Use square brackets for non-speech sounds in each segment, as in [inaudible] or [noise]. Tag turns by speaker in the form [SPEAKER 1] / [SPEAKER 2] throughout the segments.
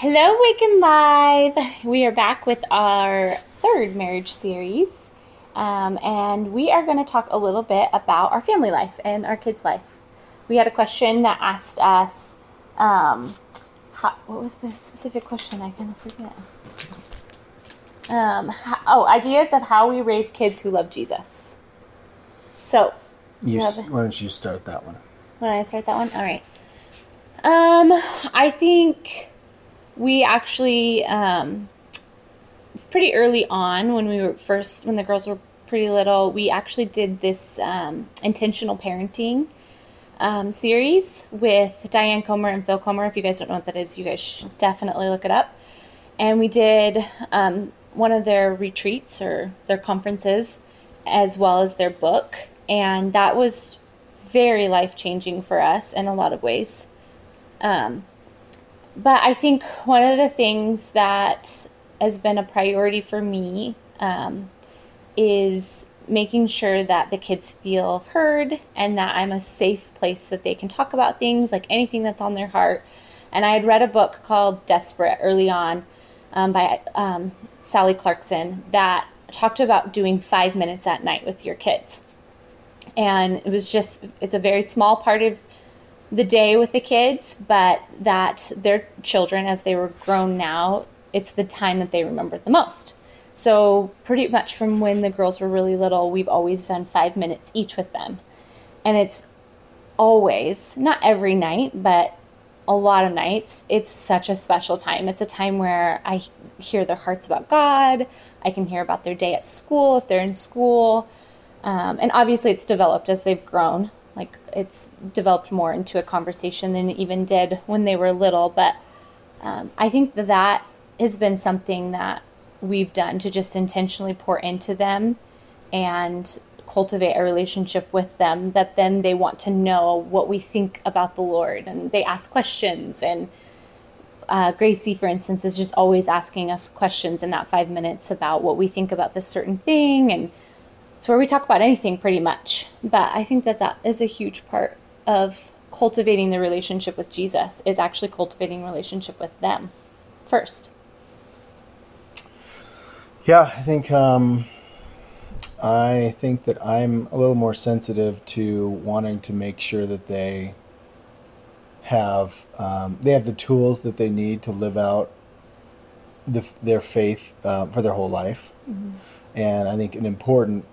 [SPEAKER 1] Hello, Awaken Life. We are back with our third marriage series, um, and we are going to talk a little bit about our family life and our kids' life. We had a question that asked us, um, how, what was the specific question? I kind of forget. Um, how, oh, ideas of how we raise kids who love Jesus. So,
[SPEAKER 2] You,
[SPEAKER 1] you
[SPEAKER 2] s- why don't you start that one?
[SPEAKER 1] when I start that one? All right. Um, I think we actually um, pretty early on when we were first when the girls were pretty little, we actually did this um, intentional parenting um, series with Diane Comer and Phil Comer. If you guys don't know what that is, you guys should definitely look it up. And we did um, one of their retreats or their conferences, as well as their book, and that was very life changing for us in a lot of ways. Um, but I think one of the things that has been a priority for me um, is making sure that the kids feel heard and that I'm a safe place that they can talk about things like anything that's on their heart. And I had read a book called Desperate early on um, by um, Sally Clarkson that talked about doing five minutes at night with your kids and it was just it's a very small part of the day with the kids but that their children as they were grown now it's the time that they remember the most. So pretty much from when the girls were really little we've always done five minutes each with them. And it's always not every night but a lot of nights it's such a special time. It's a time where i hear their hearts about god. I can hear about their day at school if they're in school. Um, and obviously, it's developed as they've grown. Like it's developed more into a conversation than it even did when they were little. But um, I think that that has been something that we've done to just intentionally pour into them and cultivate a relationship with them that then they want to know what we think about the Lord and they ask questions. And uh, Gracie, for instance, is just always asking us questions in that five minutes about what we think about this certain thing and it's where we talk about anything pretty much. But I think that that is a huge part of cultivating the relationship with Jesus is actually cultivating relationship with them first.
[SPEAKER 2] Yeah, I think um, I think that I'm a little more sensitive to wanting to make sure that they have um, they have the tools that they need to live out the, their faith uh, for their whole life, and I think an important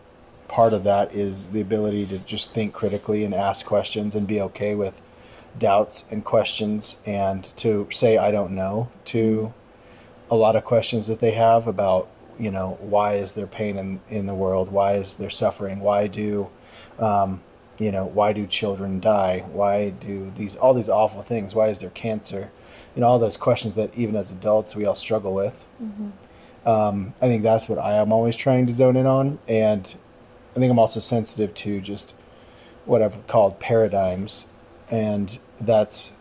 [SPEAKER 2] part of that is the ability to just think critically and ask questions and be okay with doubts and questions and to say I don't know to a lot of questions that they have about you know why is there pain in, in the world? Why is there suffering? Why do um, you know why do children die? Why do these all these awful things? Why is there cancer? You know all those questions that even as adults we all struggle with. Um, i think that's what i am always trying to zone in on and i think i'm also sensitive to just what i've called paradigms. And that's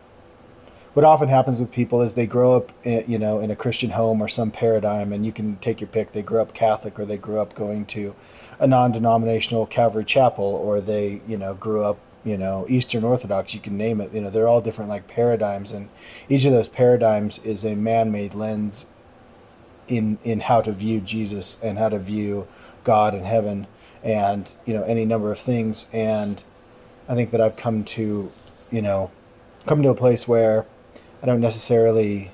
[SPEAKER 2] what often happens with people is they grow up eh, you know in a christian home or some paradigm and you can take your pick. They grew up catholic or they grew up going to a non-denominational calvary chapel or they you know grew up you know eastern orthodox you can name it. You know they're all different like paradigms. And each of those paradigms is a man-made lens in in how to view jesus and how to view god and heaven and you know any number of things and i think that i've come to you know come to a place where I don't necessarily.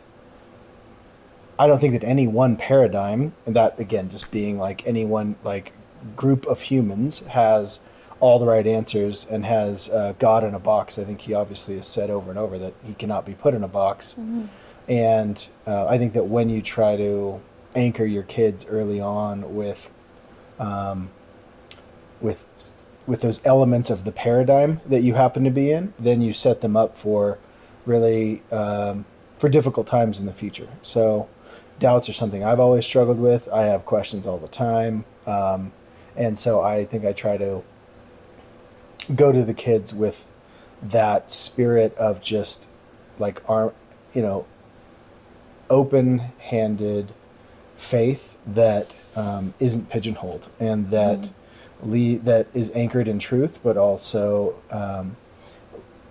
[SPEAKER 2] I don't think that any one paradigm, and that again, just being like any one like group of humans, has all the right answers and has uh, God in a box. I think he obviously has said over and over that he cannot be put in a box. And uh, I think that when you try to anchor your kids early on with, um, with with those elements of the paradigm that you happen to be in, then you set them up for really um, for difficult times in the future. So doubts are something I've always struggled with. I have questions all the time, um, and so I think I try to go to the kids with that spirit of just like our, you know, open-handed faith that um, isn't pigeonholed and that le- that is anchored in truth, but also um,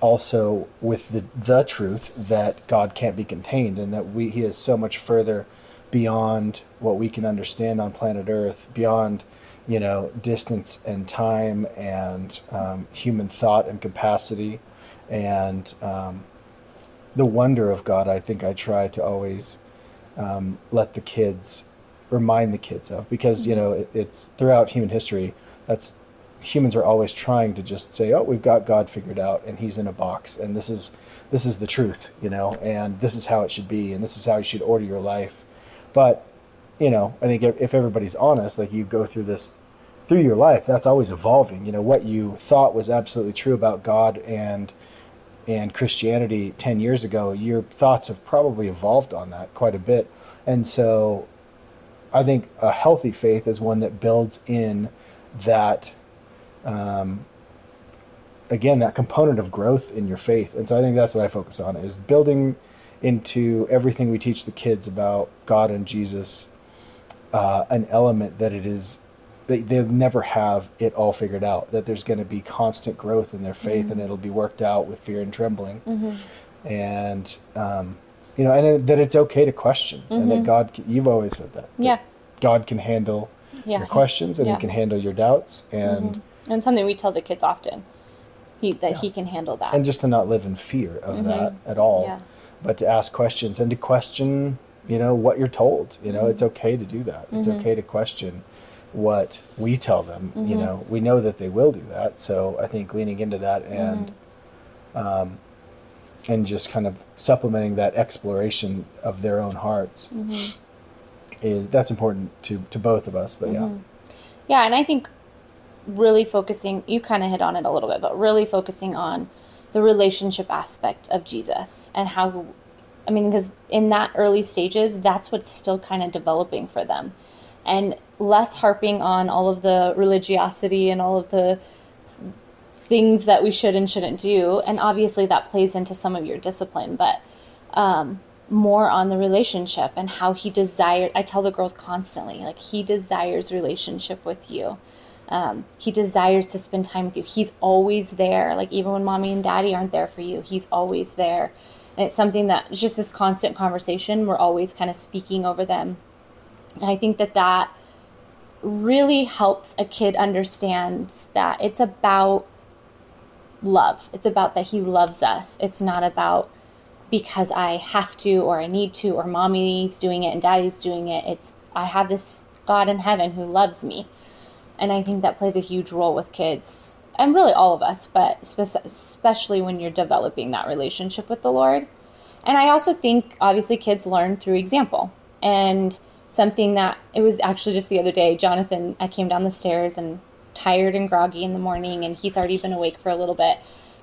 [SPEAKER 2] also with the the truth that God can't be contained and that we he is so much further beyond what we can understand on planet Earth, beyond you know distance and time and um, human thought and capacity, and um, the wonder of God. I think I try to always um, let the kids remind the kids of because you know it, it's throughout human history that's humans are always trying to just say oh we've got god figured out and he's in a box and this is this is the truth you know and this is how it should be and this is how you should order your life. But you know i think if, everybody's honest like you go through this through your life that's always evolving. You know what you thought was absolutely true about god and and christianity 10 years ago your thoughts have probably evolved on that quite a bit. And so I think a healthy faith is one that builds in that, um, again, that component of growth in your faith. And so I think that's what I focus on is building into everything we teach the kids about God and Jesus, uh, an element that it is they, they'll never have it all figured out. That there's going to be constant growth in their faith, mm-hmm. and it'll be worked out with fear and trembling. Mm-hmm. And um, you know, and that it's okay to question, mm-hmm. and that mm-hmm. God, you've always said that. that
[SPEAKER 1] yeah.
[SPEAKER 2] God can handle yeah. your questions, and yeah. He can handle your doubts, and
[SPEAKER 1] mm-hmm. and something we tell the kids often, he that yeah. He can handle that,
[SPEAKER 2] and just to not live in fear of mm-hmm. that at all, but to ask questions and to question, you know, what you're told. You know, mm-hmm. it's okay to do that. It's mm-hmm. okay to question what we tell them. You know, we know that they will do that, so I think leaning into that and. Um, and just kind of supplementing that exploration of their own hearts mm-hmm. Is that's important to to both of us but mm-hmm.
[SPEAKER 1] yeah yeah and i think really focusing you kind of hit on it a little bit but really focusing on the relationship aspect of jesus and how i mean because in that early stages that's what's still kind of developing for them and less harping on all of the religiosity and all of the things that we should and shouldn't do. And obviously that plays into some of your discipline, but um, more on the relationship and how he desired. I tell the girls constantly, like, he desires relationship with you. Um, he desires to spend time with you. He's always there. Like, even when mommy and daddy aren't there for you, he's always there. And it's something that it's just this constant conversation. We're always kind of speaking over them. And I think that that really helps a kid understand that it's about love. It's about that He loves us. It's not about because I have to or I need to or mommy's doing it and daddy's doing it. It's I have this God in heaven who loves me. And I think that plays a huge role with kids and really all of us, but especially when you're developing that relationship with the Lord. And I also think obviously kids learn through example. And something that it was actually just the other day, Jonathan, I came down the stairs and tired and groggy in the morning and he's already been awake for a little bit.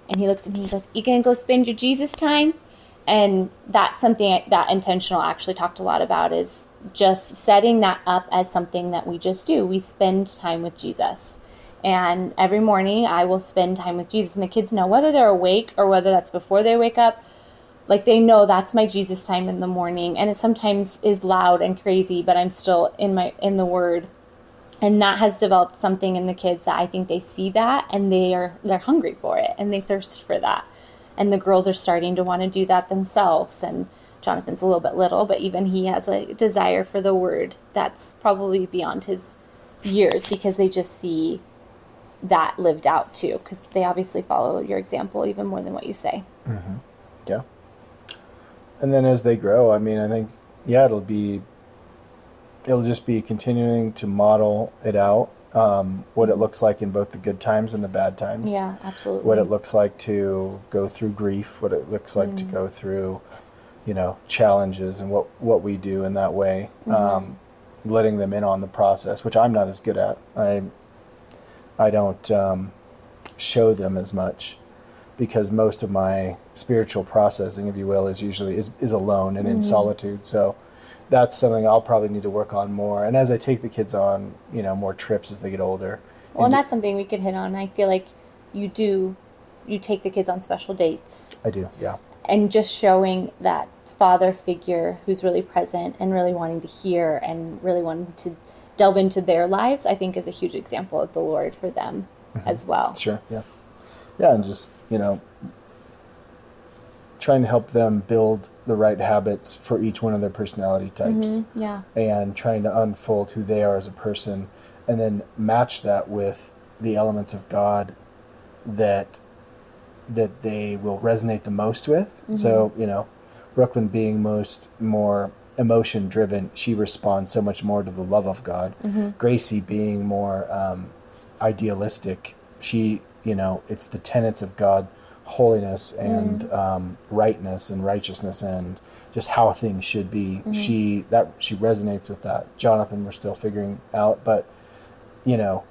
[SPEAKER 1] And he looks at me and goes, You gonna go spend your Jesus time? And that's something that intentional actually talked a lot about is just setting that up as something that we just do. We spend time with Jesus. And every morning I will spend time with Jesus. And the kids know whether they're awake or whether that's before they wake up, like they know that's my Jesus time in the morning. And it sometimes is loud and crazy, but I'm still in my in the word and that has developed something in the kids that I think they see that and they are they're hungry for it and they thirst for that. And the girls are starting to want to do that themselves and Jonathan's a little bit little, but even he has a desire for the word that's probably beyond his years because they just see that lived out too because they obviously follow your example even more than what you say.
[SPEAKER 2] Mm-hmm. Yeah. And then as they grow, I mean, I think yeah, it'll be it'll just be continuing to model it out um, what it looks like in both the good times and the bad times.
[SPEAKER 1] Yeah, absolutely.
[SPEAKER 2] What it looks like to go through grief, what it looks like mm. to go through, you know, challenges and what, what we do in that way. Mm-hmm. Um, letting them in on the process, which I'm not as good at. I, I don't um, show them as much because most of my spiritual processing, if you will, is usually is, is alone and mm-hmm. in solitude. So that's something I'll probably need to work on more. And as I take the kids on, you know, more trips as they get older.
[SPEAKER 1] Well, and, that's something we could hit on. I feel like you do, you take the kids on special dates.
[SPEAKER 2] I do, yeah.
[SPEAKER 1] And just showing that father figure who's really present and really wanting to hear and really wanting to delve into their lives, I think is a huge example of the Lord for them mm-hmm. as well.
[SPEAKER 2] Sure, yeah. Yeah, and just, you know, trying to help them build the right habits for each one of their personality types
[SPEAKER 1] Mhm, Yeah.
[SPEAKER 2] and trying to unfold who they are as a person and then match that with the elements of God that that they will resonate the most with. So, you know, Brooklyn being most more emotion driven, she responds so much more to the love of God. Gracie being more um, idealistic, she, you know, it's the tenets of God, holiness and mm. um, rightness and righteousness and just how things should be. Mm. She that she resonates with that. Jonathan, we're still figuring out, but you know,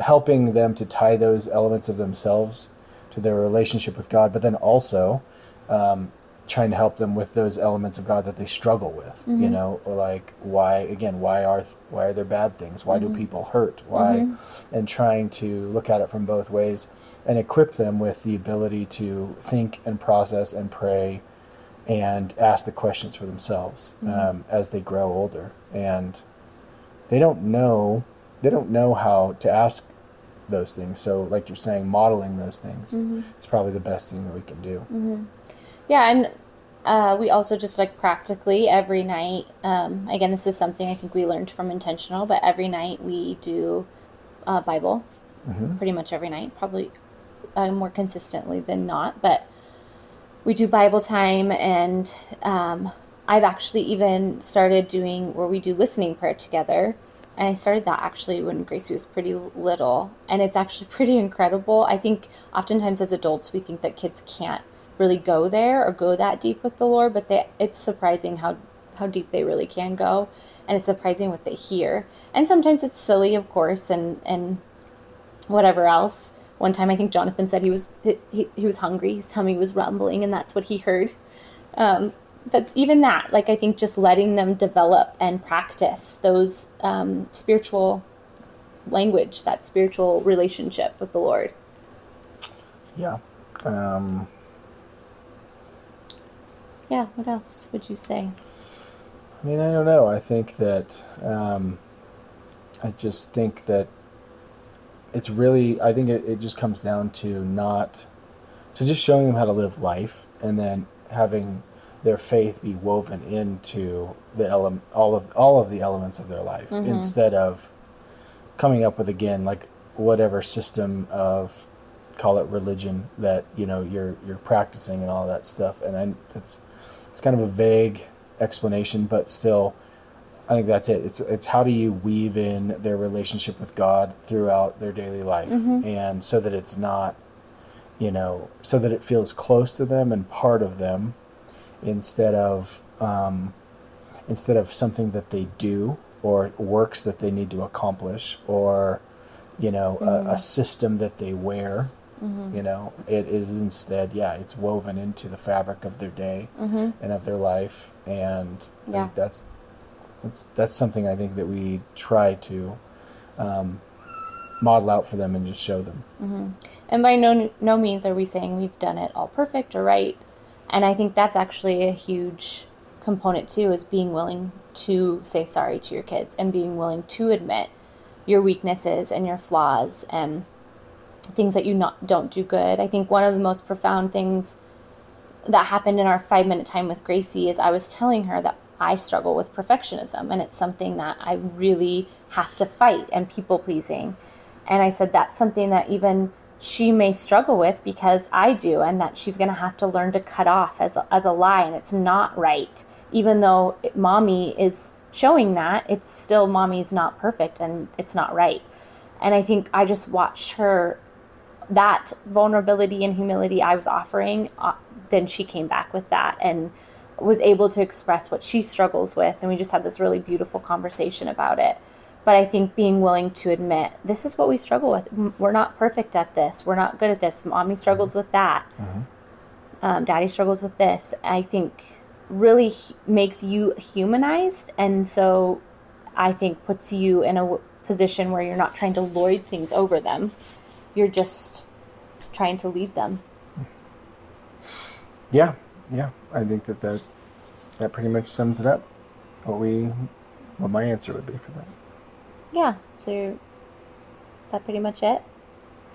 [SPEAKER 2] helping them to tie those elements of themselves to their relationship with God, but then also um, trying to help them with those elements of God that they struggle with. You mm-hmm. know, or like why again, why are why are there bad things? Why do mm-hmm. people hurt? Why? Mm-hmm. And trying to look at it from both ways and equip them with the ability to think and process and pray and ask the questions for themselves um, as they grow older. And they don't know they don't know how to ask those things. So like you're saying modeling those things is probably the best thing that we can do.
[SPEAKER 1] Yeah, and uh, we also just like practically every night. Um, again, this is something I think we learned from intentional, but every night we do uh, Bible, pretty much every night, probably uh, more consistently than not. But we do Bible time, and um, I've actually even started doing where we do listening prayer together. And I started that actually when Gracie was pretty little. And it's actually [laughs] pretty incredible. I think oftentimes as adults, we think that kids can't really go there or go that deep with the Lord, but they, it's surprising how, how deep they really can go. And it's surprising what they hear. And sometimes it's silly, of course, and, and whatever else. One time, I think Jonathan said he was he, he was hungry. His tummy was rumbling, and that's what he heard. Um, but even that, like I think, just letting them develop and practice those um, spiritual language, that spiritual relationship with the Lord.
[SPEAKER 2] yeah um,
[SPEAKER 1] Yeah. What else would you say?
[SPEAKER 2] I mean, I don't know. I think that um, I just think that it's really. I think it, it just comes down to not to just showing them how to live life, and then having their faith be woven into the element, all of all of the elements of their life, mm-hmm. instead of coming up with again like whatever system of call it religion that you know you're you're practicing and all that stuff. And I, it's it's kind of a vague explanation, but still, I think that's it. It's it's how do you weave in their relationship with God throughout their daily life, mm-hmm. and so that it's not, you know, so that it feels close to them and part of them, instead of um, instead of something that they do or works that they need to accomplish or you know a, mm-hmm. a system that they wear mm-hmm. you know it is instead yeah it's woven into the fabric of their day and of their life. And I
[SPEAKER 1] Yeah.
[SPEAKER 2] think that's that's that's something i think that we try to um, model out for them and just show them
[SPEAKER 1] And by no no means are we saying we've done it all perfect or right. And I think that's actually a huge component too is being willing to say sorry to your kids and being willing to admit your weaknesses and your flaws and things that you not don't do good. I think one of the most profound things that happened in our 5 minute time with Gracie is I was telling her that I struggle with perfectionism and it's something that I really have to fight and people pleasing. And I said that's something that even she may struggle with because I do, and that she's going to have to learn to cut off as a, as a lie, and it's not right. Even though it, mommy is showing that, it's still mommy's not perfect and it's not right. And I think I just watched her that vulnerability and humility I was offering, uh, then she came back with that and was able to express what she struggles with. And we just had this really beautiful conversation about it. But I think being willing to admit this is what we struggle with. We're not perfect at this. We're not good at this. Mommy struggles with that. Um, Daddy struggles with this. I think really h- makes you humanized. And so I think puts you in a w- position where you're not trying to lord things over them. You're just trying to lead them.
[SPEAKER 2] Yeah, yeah. I think that that, that pretty much sums it up. What we, what my answer would be for that.
[SPEAKER 1] Yeah. So that pretty much it?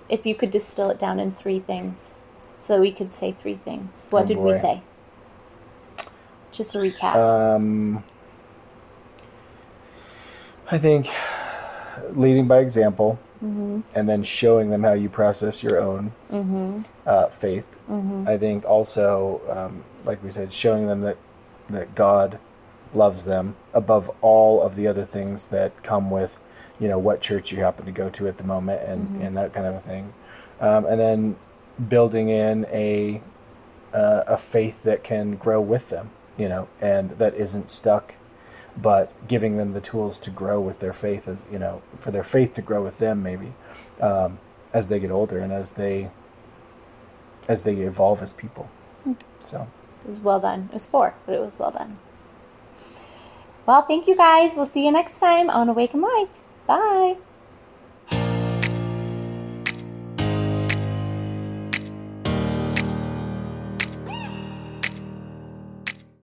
[SPEAKER 1] If you could distill it down in three things so that we could say three things. What
[SPEAKER 2] Oh,
[SPEAKER 1] did we say? Just a recap.
[SPEAKER 2] Um, I think leading by example
[SPEAKER 1] mm-hmm.
[SPEAKER 2] and then showing them how you process your own
[SPEAKER 1] Mm-hmm.
[SPEAKER 2] uh, faith.
[SPEAKER 1] Mm-hmm.
[SPEAKER 2] I think also, um, like we said, showing them that that God loves them above all of the other things that come with, you know, what church you happen to go to at the moment and
[SPEAKER 1] Mhm.
[SPEAKER 2] and that kind of a thing, um, and then building in a uh, a faith that can grow with them, you know, and that isn't stuck. But giving them the tools to grow with their faith, as you know, for their faith to grow with them, maybe um, as they get older and as they as they evolve as people.
[SPEAKER 1] Hmm.
[SPEAKER 2] So,
[SPEAKER 1] It was well done. It was four, but it was well done. Well, thank you guys. We'll see you next time on Awaken Life. Bye.